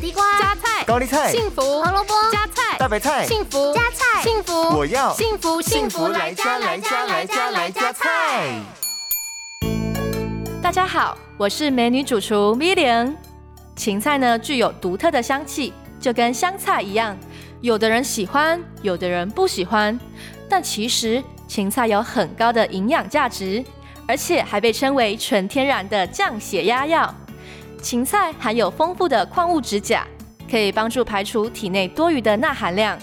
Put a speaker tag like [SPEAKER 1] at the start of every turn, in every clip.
[SPEAKER 1] 地瓜、
[SPEAKER 2] 加菜、
[SPEAKER 3] 高丽菜、
[SPEAKER 2] 幸福、
[SPEAKER 1] 胡萝卜、
[SPEAKER 2] 加菜、
[SPEAKER 3] 大白菜、
[SPEAKER 2] 幸福、
[SPEAKER 1] 加菜、
[SPEAKER 2] 幸福，
[SPEAKER 3] 我要
[SPEAKER 2] 幸福
[SPEAKER 3] 幸福来加来加来加来加菜。
[SPEAKER 4] 大家好，我是美女主厨 Million。芹菜呢，具有独特的香气，就跟香菜一样，有的人喜欢，有的人不喜欢。但其实芹菜有很高的营养价值，而且还被称为纯天然的降血压药。芹菜含有丰富的矿物质钾，可以帮助排除体内多余的钠含量。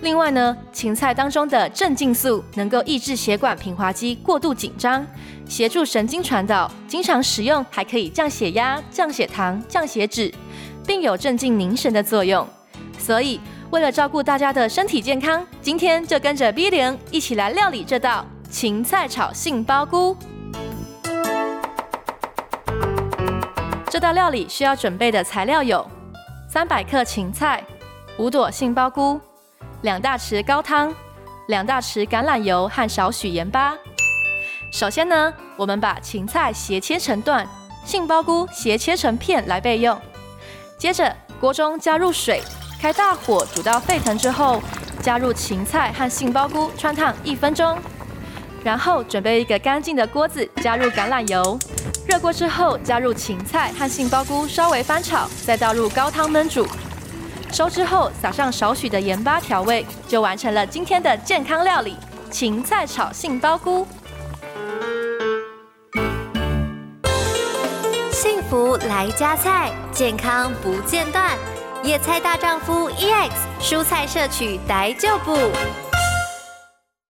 [SPEAKER 4] 另外呢，芹菜当中的镇静素能够抑制血管平滑肌过度紧张，协助神经传导。经常食用还可以降血压、降血糖、降血脂，并有镇静凝神的作用。所以，为了照顾大家的身体健康，今天就跟着 B 零一起来料理这道芹菜炒杏鲍菇。这道料理需要准备的材料有：三百克芹菜、五朵杏鲍菇、两大匙高汤、两大匙橄榄油和少许盐巴。首先呢，我们把芹菜斜切成段，杏鲍菇斜切成片来备用。接着，锅中加入水。开大火煮到沸腾之后，加入芹菜和杏鲍菇汆烫一分钟，然后准备一个干净的锅子，加入橄榄油。热锅之后，加入芹菜和杏鲍菇稍微翻炒，再倒入高汤焖煮。收汁后，撒上少许的盐巴调味，就完成了今天的健康料理——芹菜炒杏鲍菇。
[SPEAKER 1] 幸福来加菜，健康不间断。野菜大丈夫 EX，蔬菜摄取逮就补。